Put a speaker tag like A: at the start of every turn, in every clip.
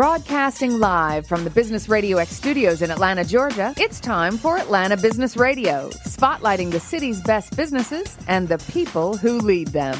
A: Broadcasting live from the Business Radio X studios in Atlanta, Georgia, it's time for Atlanta Business Radio, spotlighting the city's best businesses and the people who lead them.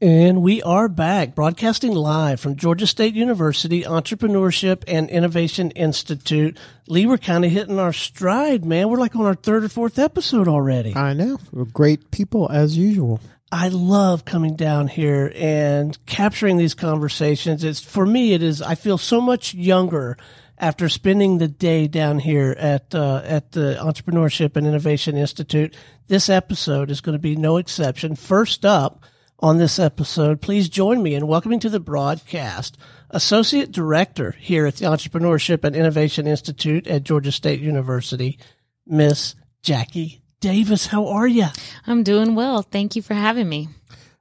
B: And we are back broadcasting live from Georgia State University Entrepreneurship and Innovation Institute. Lee, we're kind of hitting our stride, man. We're like on our third or fourth episode already.
C: I know. We're great people as usual.
B: I love coming down here and capturing these conversations. It's for me, it is, I feel so much younger after spending the day down here at, uh, at the Entrepreneurship and Innovation Institute. This episode is going to be no exception. First up on this episode, please join me in welcoming to the broadcast Associate Director here at the Entrepreneurship and Innovation Institute at Georgia State University, Miss Jackie Davis. How are you?
D: I'm doing well. Thank you for having me.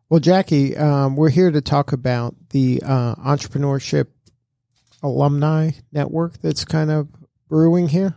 C: Well, Jackie, um, we're here to talk about the uh, entrepreneurship alumni network that's kind of brewing here.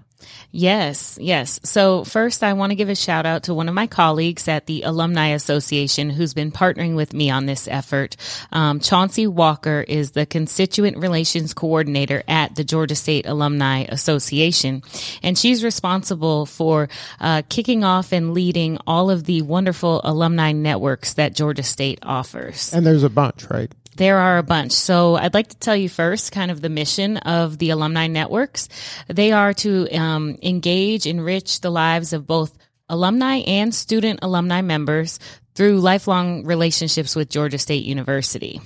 D: Yes, yes. So first, I want to give a shout out to one of my colleagues at the Alumni Association who's been partnering with me on this effort. Um, Chauncey Walker is the Constituent Relations Coordinator at the Georgia State Alumni Association, and she's responsible for uh, kicking off and leading all of the wonderful alumni networks that Georgia State offers.
C: And there's a bunch, right?
D: There are a bunch. So I'd like to tell you first kind of the mission of the alumni networks. They are to um, engage, enrich the lives of both alumni and student alumni members through lifelong relationships with Georgia State University.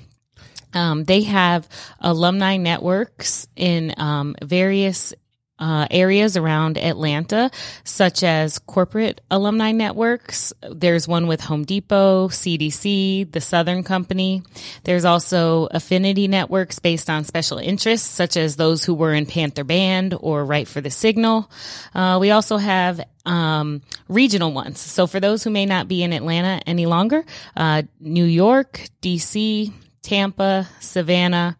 D: Um, they have alumni networks in um, various uh, areas around Atlanta, such as corporate alumni networks. There's one with Home Depot, CDC, the Southern Company. There's also affinity networks based on special interests, such as those who were in Panther Band or Write for the Signal. Uh, we also have um, regional ones. So for those who may not be in Atlanta any longer, uh, New York, DC, Tampa, Savannah,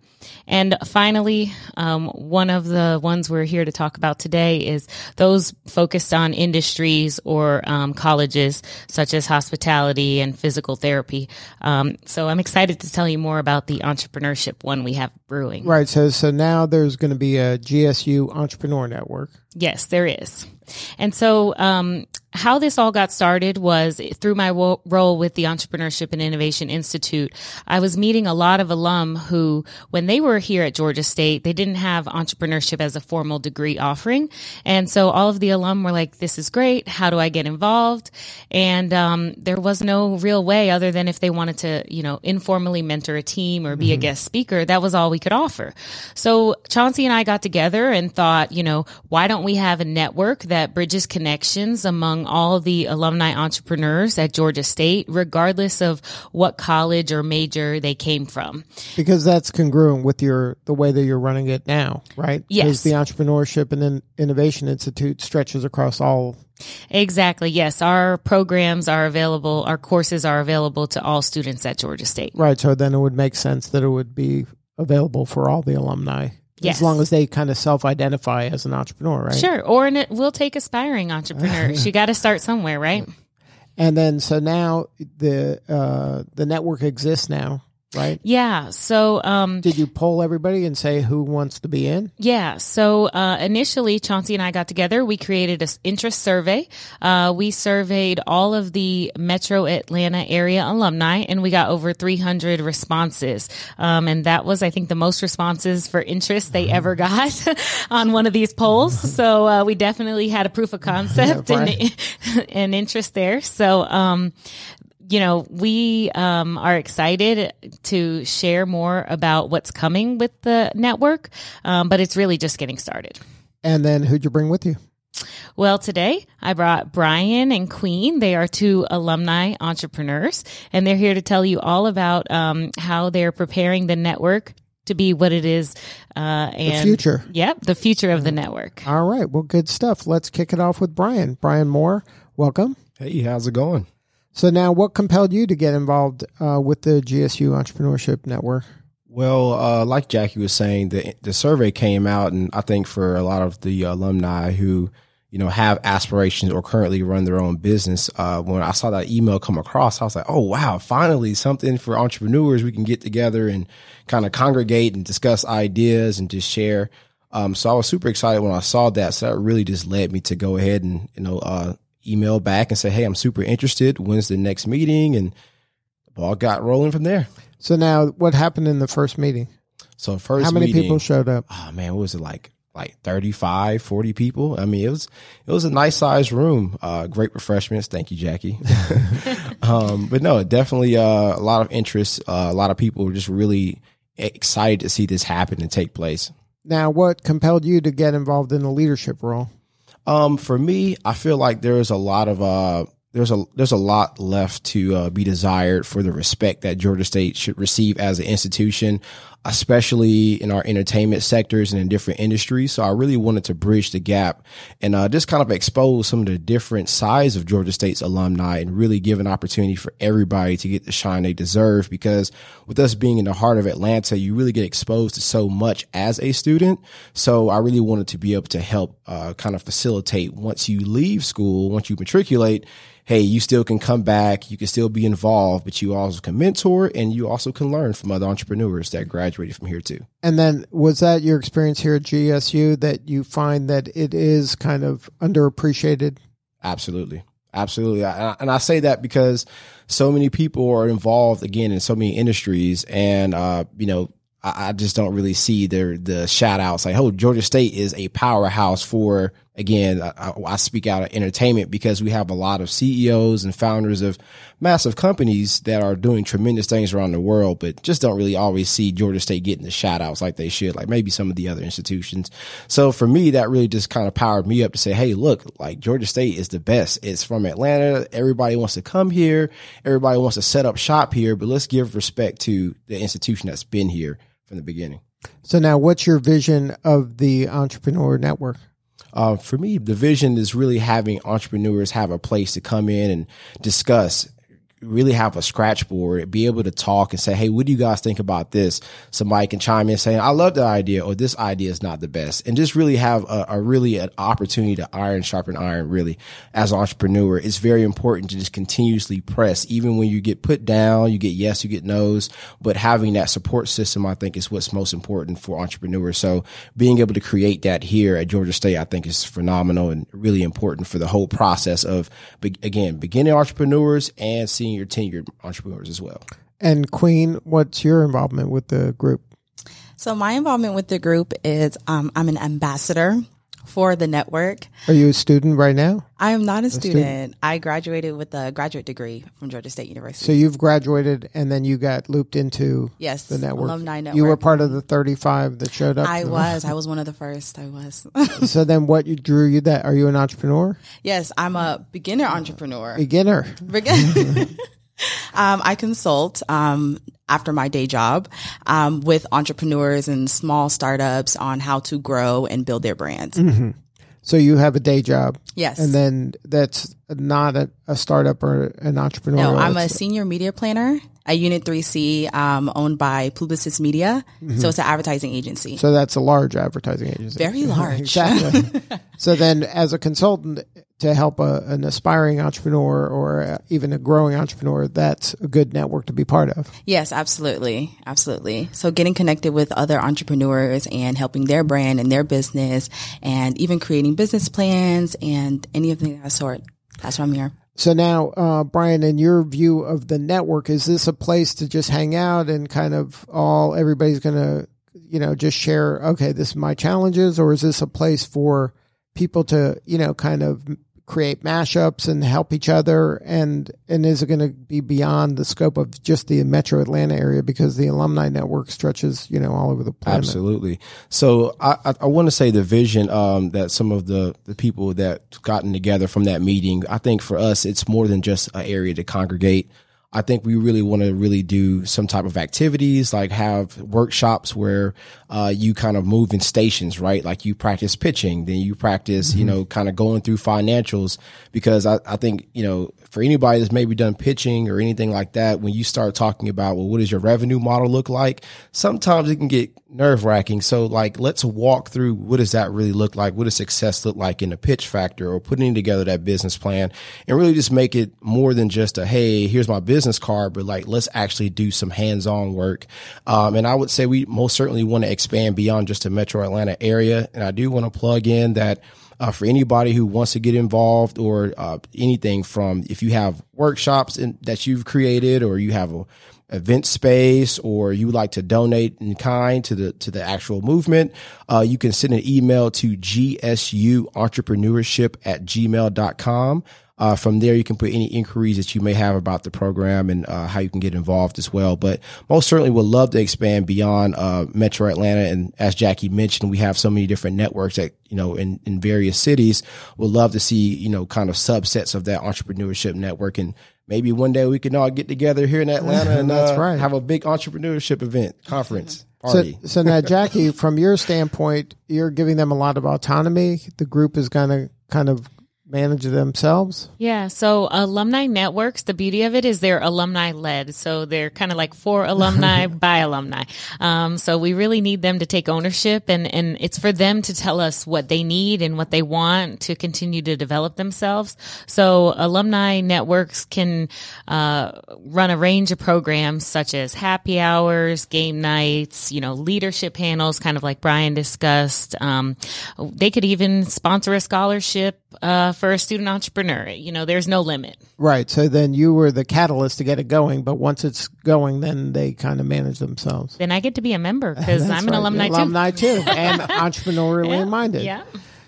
D: and finally, um, one of the ones we're here to talk about today is those focused on industries or um, colleges such as hospitality and physical therapy. Um, so I'm excited to tell you more about the entrepreneurship one we have brewing.
C: Right. So, so now there's going to be a GSU Entrepreneur Network.
D: Yes, there is. And so, um, how this all got started was through my wo- role with the Entrepreneurship and Innovation Institute. I was meeting a lot of alum who, when they were here at Georgia State, they didn't have entrepreneurship as a formal degree offering. And so all of the alum were like, this is great. How do I get involved? And, um, there was no real way other than if they wanted to, you know, informally mentor a team or be mm-hmm. a guest speaker. That was all we could offer. So Chauncey and I got together and thought, you know, why don't we have a network that bridges connections among among all the alumni entrepreneurs at Georgia State, regardless of what college or major they came from.
C: Because that's congruent with your the way that you're running it now, right?
D: Yes.
C: the Entrepreneurship and Innovation Institute stretches across all
D: Exactly. Yes. Our programs are available, our courses are available to all students at Georgia State.
C: Right. So then it would make sense that it would be available for all the alumni. Yes. As long as they kind of self identify as an entrepreneur, right?
D: Sure. Or an, we'll take aspiring entrepreneurs. you got to start somewhere, right?
C: And then so now the uh, the network exists now right?
D: Yeah. So, um,
C: did you poll everybody and say who wants to be in?
D: Yeah. So, uh, initially, Chauncey and I got together. We created an interest survey. Uh, we surveyed all of the Metro Atlanta area alumni, and we got over 300 responses. Um, and that was, I think, the most responses for interest they ever got on one of these polls. So, uh, we definitely had a proof of concept yeah, right. and, and interest there. So, um, you know, we um, are excited to share more about what's coming with the network, um, but it's really just getting started.
C: And then who'd you bring with you?
D: Well, today I brought Brian and Queen. They are two alumni entrepreneurs, and they're here to tell you all about um, how they're preparing the network to be what it is.
C: Uh, and the future.
D: Yep, the future of the network.
C: All right. Well, good stuff. Let's kick it off with Brian. Brian Moore, welcome.
E: Hey, how's it going?
C: So now, what compelled you to get involved uh, with the GSU Entrepreneurship Network?
E: Well, uh, like Jackie was saying, the the survey came out, and I think for a lot of the alumni who you know, have aspirations or currently run their own business. Uh, when I saw that email come across, I was like, oh, wow, finally something for entrepreneurs. We can get together and kind of congregate and discuss ideas and just share. Um, so I was super excited when I saw that. So that really just led me to go ahead and, you know, uh, email back and say, Hey, I'm super interested. When's the next meeting? And the ball got rolling from there.
C: So now, what happened in the first meeting?
E: So first,
C: How many
E: meeting-
C: people showed up?
E: oh man, what was it like? Like 35, 40 people. I mean, it was, it was a nice sized room. Uh, great refreshments. Thank you, Jackie. um, but no, definitely, uh, a lot of interest. Uh, a lot of people were just really excited to see this happen and take place.
C: Now, what compelled you to get involved in a leadership role?
E: Um, for me, I feel like there's a lot of uh, there's a there's a lot left to uh, be desired for the respect that Georgia State should receive as an institution, especially in our entertainment sectors and in different industries. So I really wanted to bridge the gap and uh, just kind of expose some of the different sides of Georgia State's alumni and really give an opportunity for everybody to get the shine they deserve. Because with us being in the heart of Atlanta, you really get exposed to so much as a student. So I really wanted to be able to help uh, kind of facilitate once you leave school, once you matriculate hey, you still can come back, you can still be involved, but you also can mentor and you also can learn from other entrepreneurs that graduated from here too.
C: And then, was that your experience here at GSU that you find that it is kind of underappreciated?
E: Absolutely. Absolutely. I- And I say that because so many people are involved again in so many industries and, uh, you know, I I just don't really see the the shout outs like, oh, Georgia State is a powerhouse for again. I, I- speak out of entertainment because we have a lot of CEOs and founders of massive companies that are doing tremendous things around the world, but just don't really always see Georgia State getting the shout outs like they should, like maybe some of the other institutions. So for me, that really just kind of powered me up to say, hey, look, like Georgia State is the best. It's from Atlanta. Everybody wants to come here. Everybody wants to set up shop here, but let's give respect to the institution that's been here from the beginning.
C: So now, what's your vision of the entrepreneur network?
E: Uh, for me, the vision is really having entrepreneurs have a place to come in and discuss, really have a scratch board, be able to talk and say, Hey, what do you guys think about this? Somebody can chime in saying, I love that idea or this idea is not the best. And just really have a, a really an opportunity to iron sharpen iron really as an entrepreneur. It's very important to just continuously press, even when you get put down, you get yes, you get no's, but having that support system, I think is what's most important for entrepreneurs. So being able to create that here at Georgia State, I think is phenomenal and really important for the whole process of, again, beginning entrepreneurs and senior tenured entrepreneurs as well.
C: And Queen, what's your involvement with the group?
F: So my involvement with the group is um, I'm an ambassador for the network.
C: Are you a student right now?
F: I am not a student.
C: student.
F: I graduated with a graduate degree from Georgia State University.
C: So you've graduated and then you got looped into
F: yes,
C: the network.
F: alumni network.
C: You were part of the 35 that showed up.
F: I was. I was one of the first. I was.
C: So then what you drew you that? Are you an entrepreneur?
F: yes, I'm a beginner entrepreneur.
C: Beginner.
F: Begin- um, I consult um, after my day job um, with entrepreneurs and small startups on how to grow and build their brands.
C: So you have a day job.
F: Yes.
C: And then that's not a, a startup or an entrepreneur.
F: No, I'm a senior media planner at Unit 3C, um, owned by Publicis Media. So it's an advertising agency.
C: So that's a large advertising agency.
F: Very large.
C: exactly. so then, as a consultant to help a, an aspiring entrepreneur or even a growing entrepreneur, that's a good network to be part of.
F: Yes, absolutely. Absolutely. So getting connected with other entrepreneurs and helping their brand and their business and even creating business plans and anything of that sort. That's why I'm here.
C: So now, uh, Brian, in your view of the network, is this a place to just hang out and kind of all everybody's going to, you know, just share? Okay, this is my challenges, or is this a place for people to, you know, kind of create mashups and help each other? And and is it going to be beyond the scope of just the Metro Atlanta area because the alumni network stretches, you know, all over the planet?
E: Absolutely. So I, I, want to say the vision um, that some of the, the people that gotten together from that meeting, I think for us, it's more than just an area to congregate. I think we really want to really do some type of activities, like have workshops where uh, you kind of move in stations, right? Like you practice pitching, then you practice, you know, kind of going through financials. Because I, I think, you know, for anybody that's maybe done pitching or anything like that, when you start talking about, well, what does your revenue model look like? Sometimes it can get nerve wracking. So like, let's walk through what does that really look like? What does success look like in the pitch factor or putting together that business plan and really just make it more than just a, Hey, here's my business card, but like, let's actually do some hands on work. Um, and I would say we most certainly want to expand beyond just the metro Atlanta area. And I do want to plug in that uh, for anybody who wants to get involved or uh, anything from if you have workshops in, that you've created or you have a event space or you would like to donate in kind to the to the actual movement uh, you can send an email to gsu entrepreneurship at gmail.com uh, from there, you can put any inquiries that you may have about the program and uh, how you can get involved as well. But most certainly would love to expand beyond uh, Metro Atlanta. And as Jackie mentioned, we have so many different networks that, you know, in, in various cities. Would love to see, you know, kind of subsets of that entrepreneurship network. And maybe one day we can all get together here in Atlanta and
C: That's
E: uh,
C: right.
E: have a big entrepreneurship event, conference,
C: So,
E: party.
C: so now, Jackie, from your standpoint, you're giving them a lot of autonomy. The group is going to kind of manage themselves.
D: Yeah. So alumni networks, the beauty of it is they're alumni led. So they're kind of like for alumni by alumni. Um, so we really need them to take ownership and, and it's for them to tell us what they need and what they want to continue to develop themselves. So alumni networks can, uh, run a range of programs such as happy hours, game nights, you know, leadership panels, kind of like Brian discussed. Um, they could even sponsor a scholarship, uh, for a student entrepreneur. You know, there's no limit.
C: Right. So then you were the catalyst to get it going, but once it's going, then they kind of manage themselves.
D: Then I get to be a member because I'm an
C: right.
D: alumni too.
C: Alumni too, and entrepreneurially minded.
D: Yeah.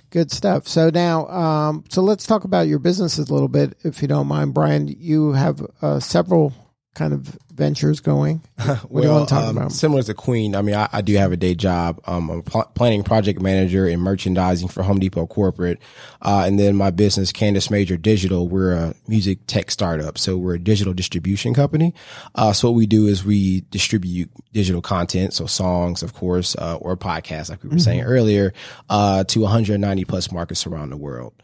C: Good stuff. So now, um, so let's talk about your businesses a little bit, if you don't mind, Brian. You have uh, several kind of ventures going. What do you want to talk
E: um,
C: about?
E: Similar to Queen, I mean, I, I do have a day job. Um, I'm a pl- planning project manager in merchandising for Home Depot corporate. Uh, and then my business, Canis Major Digital, we're a music tech startup. So we're a digital distribution company. Uh, so what we do is we distribute digital content. So songs, of course, uh, or podcasts, like we were saying earlier, uh, to 190 plus markets around the world.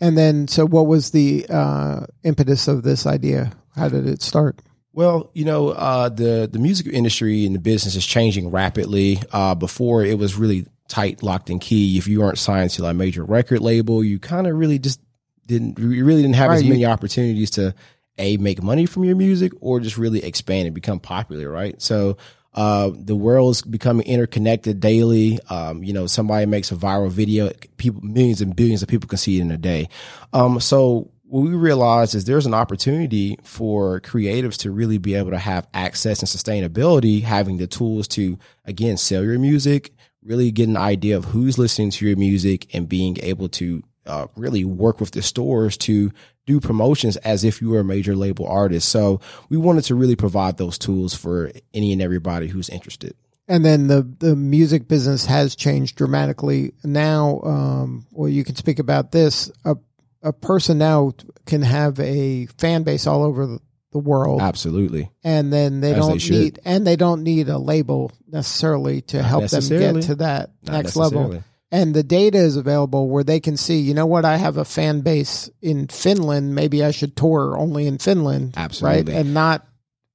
C: And then, so what was the uh, impetus of this idea? How did it start?
E: Well, you know, uh, the the music industry and the business is changing rapidly. Uh, before it was really tight, locked and key. If you weren't signed to like a major record label, you kind of really just didn't. You really didn't have
C: Right,
E: as many opportunities to a make money from your music or just really expand and become popular. Right. So. Uh, the is becoming interconnected daily. Um, you know, somebody makes a viral video, people, millions and billions of people can see it in a day. Um, so what we realized is there's an opportunity for creatives to really be able to have access and sustainability, having the tools to, again, sell your music, really get an idea of who's listening to your music and being able to uh, really work with the stores to do promotions as if you were a major label artist. So we wanted to really provide those tools for any and everybody who's interested.
C: And then the the music business has changed dramatically. Now, um, well, you can speak about this. A a person now can have a fan base all over the, world,
E: Absolutely.
C: and then they
E: As
C: don't
E: should.
C: need and they don't need a label necessarily to help them get to that
E: Not
C: next level. And the data is available where they can see, you know what, I have a fan base in Finland. Maybe I should tour only in Finland.
E: Absolutely.
C: Right. And not,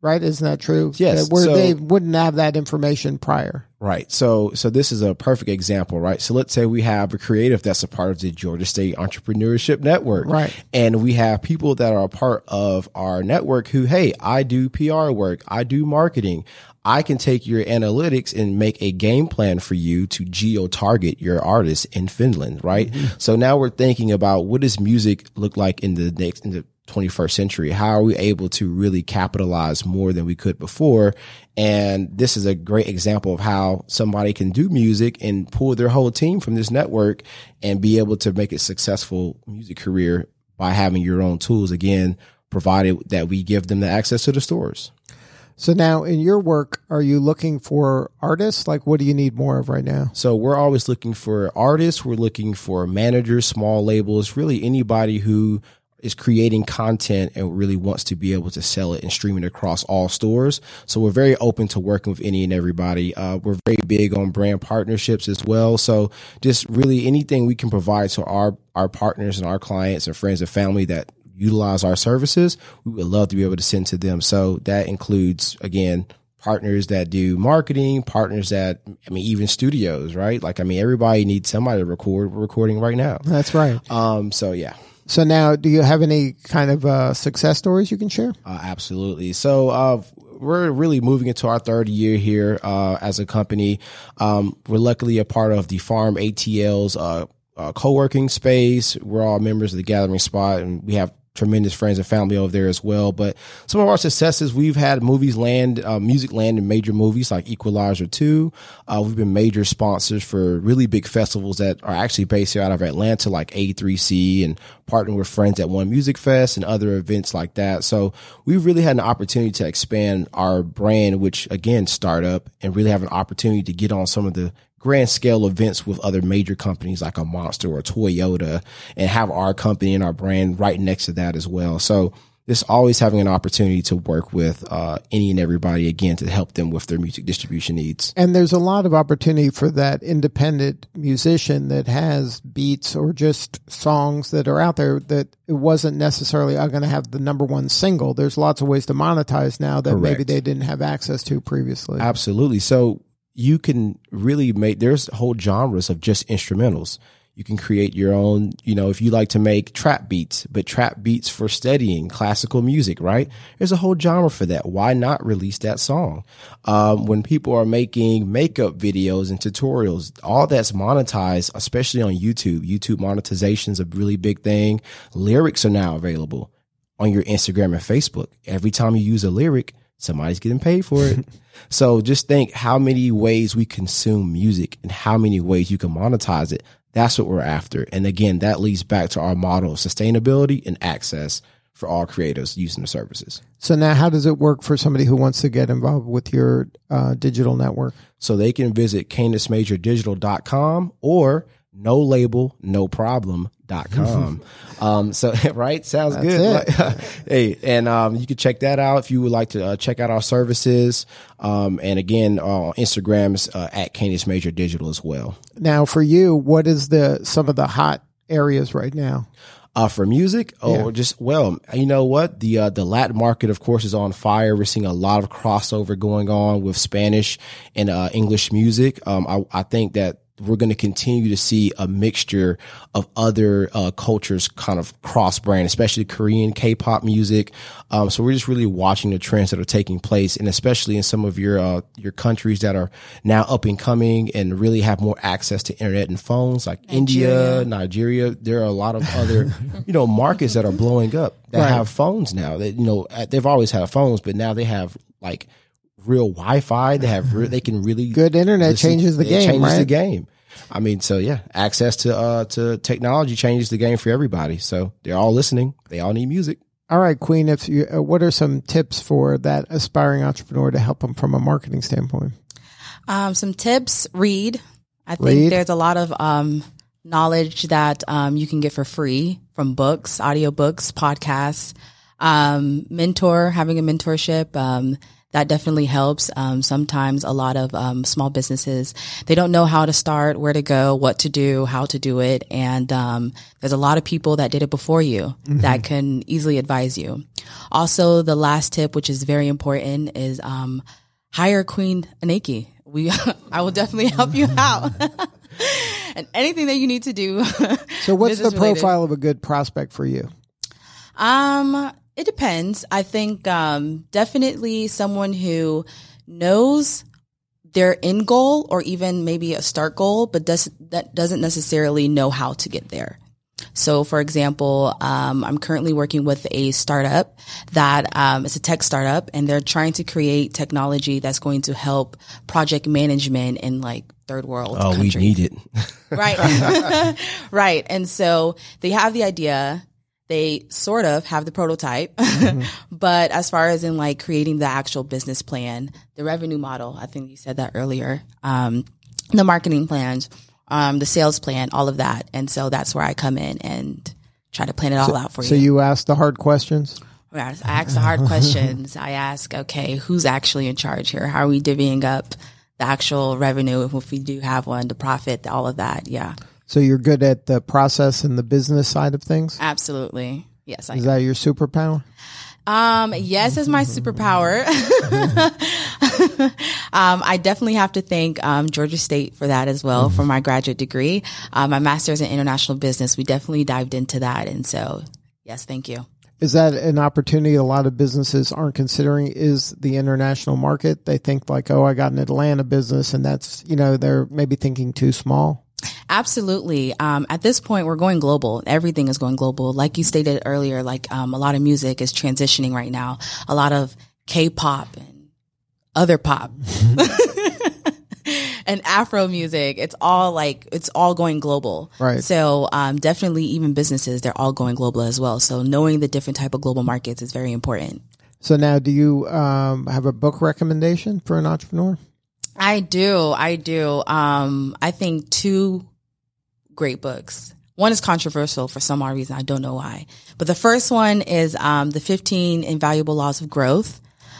C: right? Isn't that true?
E: Yes,
C: Uh, Where
E: so-
C: they wouldn't have that information prior.
E: Right. So, so this is a perfect example, right? So let's say we have a creative that's a part of the Georgia State Entrepreneurship Network.
C: Right.
E: And we have people that are a part of our network who, hey, I do PR work. I do marketing. I can take your analytics and make a game plan for you to geo target your artists in Finland, right? So now we're thinking about what does music look like in the next, in the 21st century? How are we able to really capitalize more than we could before? And this is a great example of how somebody can do music and pull their whole team from this network and be able to make a successful music career by having your own tools again, provided that we give them the access to the stores.
C: So now in your work, are you looking for artists? Like, what do you need more of right now?
E: So we're always looking for artists. We're looking for managers, small labels, really anybody who is creating content and really wants to be able to sell it and stream it across all stores. So we're very open to working with any and everybody. Uh, we're very big on brand partnerships as well. So just really anything we can provide to our, our partners and our clients and friends and family that utilize our services, we would love to be able to send to them. So that includes again partners that do marketing, partners that I mean even studios, right? Like I mean everybody needs somebody to record. We're recording right now.
C: That's right.
E: Um, so yeah.
C: So now, do you have any kind of uh, success stories you can share?
E: Uh, absolutely. So, uh, we're really moving into our third year here uh, as a company. Um, we're luckily a part of the Farm ATL's uh, uh, co-working space. We're all members of the Gathering Spot, and we have tremendous friends and family over there as well. But some of our successes, we've had movies land, uh, music land in major movies like Equalizer 2. Uh, we've been major sponsors for really big festivals that are actually based here out of Atlanta, like A3C and partnering with friends at One Music Fest and other events like that. So we've really had an opportunity to expand our brand, which again, startup and really have an opportunity to get on some of the grand scale events with other major companies like a Monster or Toyota and have our company and our brand right next to that as well. So just always having an opportunity to work with uh, any and everybody again to help them with their music distribution needs.
C: And there's a lot of opportunity for that independent musician that has beats or just songs that are out there that it wasn't necessarily going to have the number one single. There's lots of ways to monetize now that maybe they didn't have access to previously.
E: Absolutely. So you can really make there's whole genres of just instrumentals. You can create your own, you know, if you like to make trap beats, but trap beats for studying classical music, right? There's a whole genre for that. Why not release that song? Um, when people are making makeup videos and tutorials, all that's monetized, especially on YouTube. YouTube monetization is a really big thing. Lyrics are now available on your Instagram and Facebook. Every time you use a lyric, somebody's getting paid for it. so just think how many ways we consume music and how many ways you can monetize it. That's what we're after. And again, that leads back to our model of sustainability and access for all creators using the services.
C: So now, how does it work for somebody who wants to get involved with your uh, digital network?
E: So they can visit canismajordigital.com or no label, no problem.com. um, so, right. Sounds
C: That's
E: good. Like, hey, and, um, you can check that out if you would like to uh, check out our services. Um, and again, uh, on Instagram's, uh, at Canis Major Digital as well.
C: Now, for you, what is the some of the hot areas right now?
E: Uh, for music,
C: Yeah.
E: just well, you know what the uh, the Latin market, of course, is on fire. We're seeing a lot of crossover going on with Spanish and uh, English music. Um, I, I think that we're going to continue to see a mixture of other uh, cultures kind of cross brand, especially Korean K-pop music. Um, so we're just really watching the trends that are taking place, and especially in some of your uh, your countries that are now up and coming and really have more access to internet and phones, like India, Nigeria. There are a lot of other, you know, markets that are blowing up that
C: Right.
E: have phones now. That you know uh, they've always had phones, but now they have like real Wi-Fi. They have re- they can really
C: Good internet
E: listen-
C: changes the
E: it
C: game,
E: Changes the game. I mean, so yeah, access to uh to technology changes the game for everybody. So they're all listening. They all need music.
C: All right, Queen. If you, uh, what are some tips for that aspiring entrepreneur to help them from a marketing standpoint?
F: Um, some tips: read. I think
C: Read.
F: there's a lot of um, knowledge that um, you can get for free from books, audiobooks, podcasts. Um, mentor, having a mentorship. Um, that definitely helps. Um, sometimes a lot of um, small businesses they don't know how to start, where to go, what to do, how to do it, and um, there's a lot of people that did it before you that can easily advise you. Also, the last tip, which is very important, is um, hire Queen Aniki. We, I will definitely help you out. and anything that you need to do.
C: So, what's the
F: business related.
C: profile of a good prospect for you?
F: Um, it depends. I think um, definitely someone who knows their end goal or even maybe a start goal, but does that doesn't necessarily know how to get there. So, for example, um, I'm currently working with a startup that um, it's a tech startup, and they're trying to create technology that's going to help project management in like third world.
E: Oh,
F: countries.
E: we need it.
F: Right. right. And so they have the idea. They sort of have the prototype, but as far as in like creating the actual business plan, the revenue model, I think you said that earlier, um, the marketing plans, um, the sales plan, all of that. And so that's where I come in and try to plan it all out for you.
C: So,
F: you.
C: ask the hard questions.
F: I ask the hard questions. I ask, okay, who's actually in charge here? How are we divvying up the actual revenue if we do have one, the profit, all of that? Yeah.
C: So, you're good at the process and the business side of things.
F: Absolutely. Yes, I
C: Is
F: am.
C: that your superpower?
F: Um, yes, is my superpower. um, I definitely have to thank um, Georgia State for that as well for my graduate degree. Uh, my master's in international business. We definitely dived into that, and so yes, thank you.
C: Is that an opportunity a lot of businesses aren't considering? Is the international market? They think like, oh, I got an Atlanta business, and that's you know they're maybe thinking too small.
F: Absolutely. Um, at this point, we're going global. Everything is going global. Like you stated earlier, like um, a lot of music is transitioning right now. A lot of K-pop and other pop and Afro music. It's all like it's all going global.
C: Right.
F: So um, definitely, even businesses, they're all going global as well. So knowing the different type of global markets is very important.
C: So now, do you um, have a book recommendation for an entrepreneur?
F: I do. I do. Um, I think two great books. One is controversial for some odd reason. I don't know why. But the first one is um, The 15 Invaluable Laws of Growth.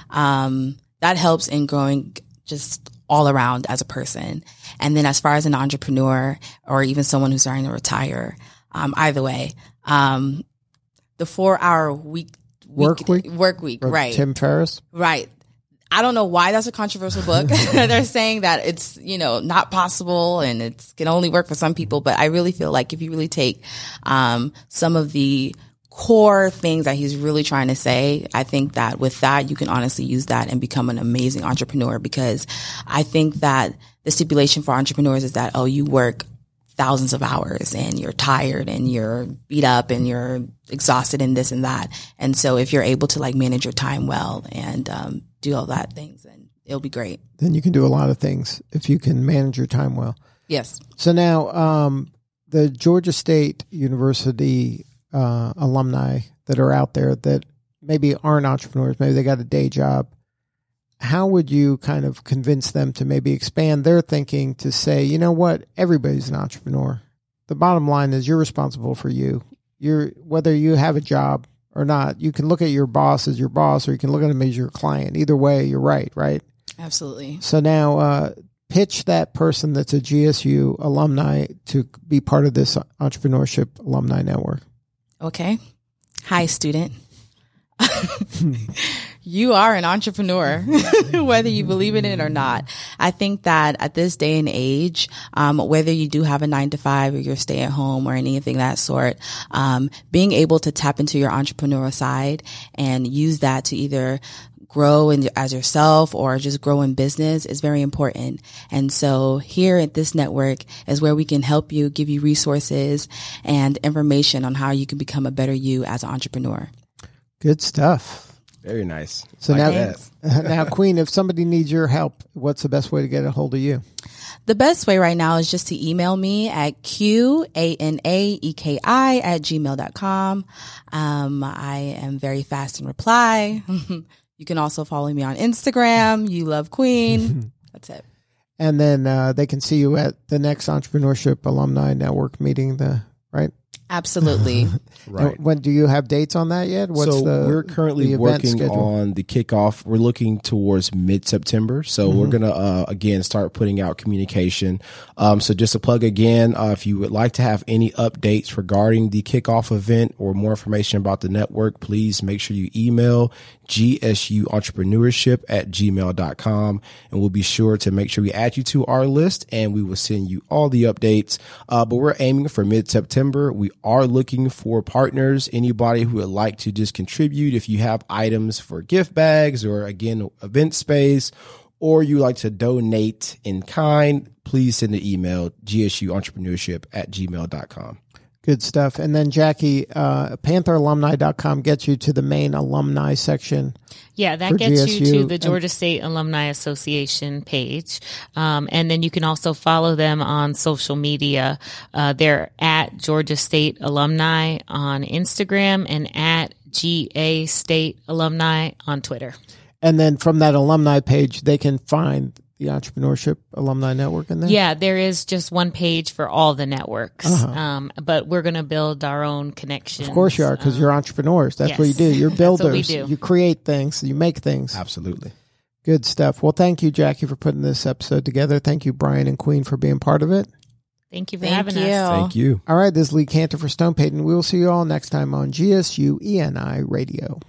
F: Um, that helps in growing just all around as a person. And then as far as an entrepreneur or even someone who's starting to retire, um, either way, um, the four hour week,
C: Work week?
F: work week, right.
C: Tim Ferriss.
F: Right. I don't know why that's a controversial book. They're saying that it's, you know, not possible and it can only work for some people. But I really feel like if you really take, um, some of the core things that he's really trying to say, I think that with that, you can honestly use that and become an amazing entrepreneur because I think that the stipulation for entrepreneurs is that, oh, you work thousands of hours and you're tired and you're beat up and you're exhausted and this and that. And so if you're able to like manage your time well and um, do all that things, and it'll be great.
C: Then you can do a lot of things if you can manage your time well.
F: Yes.
C: So now, um, the Georgia State University uh, alumni that are out there that maybe aren't entrepreneurs, maybe they got a day job. How would you kind of convince them to maybe expand their thinking to say, you know what, everybody's an entrepreneur. The bottom line is you're responsible for you. You're whether you have a job or not. You can look at your boss as your boss, or you can look at him as your client. Either way, you're right, right?
F: Absolutely.
C: So now, uh, pitch that person that's a GSU alumni to be part of this entrepreneurship alumni network.
F: Okay. Hi, student. you are an entrepreneur, whether you believe in it or not. I think that at this day and age, um, whether you do have a nine to five or you're stay at home or anything that sort, um, being able to tap into your entrepreneurial side and use that to either grow in, as yourself or just grow in business is very important. And so here at this network is where we can help you, give you resources and information on how you can become a better you as an entrepreneur.
C: Good stuff.
E: Very nice.
C: So
E: Like
C: now,
E: that.
C: now, Queen, if somebody needs your help, what's the best way to get a hold of you?
F: The best way right now is just to email me at Q-A-N-A-E-K-I at gmail.com. Um, I am very fast in reply. you can also follow me on Instagram. You love Queen. That's it.
C: And then uh, they can see you at the next Entrepreneurship Alumni Network meeting. The right.
F: Absolutely.
E: Right.
C: When do you have dates on that yet? What's
E: so
C: the
E: we're currently
C: the
E: working
C: schedule?
E: on the kickoff. We're looking towards mid September, so
C: Mm-hmm.
E: we're gonna uh, again start putting out communication. Um, so just a plug again, uh, if you would like to have any updates regarding the kickoff event or more information about the network, please make sure you email GSU entrepreneurship at gmail.com and we'll be sure to make sure we add you to our list and we will send you all the updates. Uh, but we're aiming for mid September. We are looking for partners, anybody who would like to just contribute. If you have items for gift bags or again, event space, or you like to donate in kind, please send an email, GSU entrepreneurship at gmail.com.
C: Good stuff. And then Jackie, uh, PantherAlumni.com gets you to the main alumni section.
D: Yeah, that gets you to the Georgia State Alumni Association page. Um, and then you can also follow them on social media. Uh, they're at Georgia State Alumni on Instagram and at GA State Alumni on Twitter.
C: And then from that alumni page, they can find the Entrepreneurship Alumni Network in there.
D: Yeah, there is just one page for all the networks. Um, but we're going to build our own connections.
C: Of course you are, because you're entrepreneurs. That's what you do. You're
D: That's what we
C: builders.
D: do.
C: You create things. You make things.
E: Absolutely.
C: Good stuff. Well, thank you, Jackie, for putting this episode together. Thank you, Brian and Queen, for being part of it.
D: Thank you for
F: Thank
D: having
F: you.
D: us.
E: Thank you.
C: All right, this is Lee Kantor for Stone Payton. We will see you all next time on GSU ENI Radio.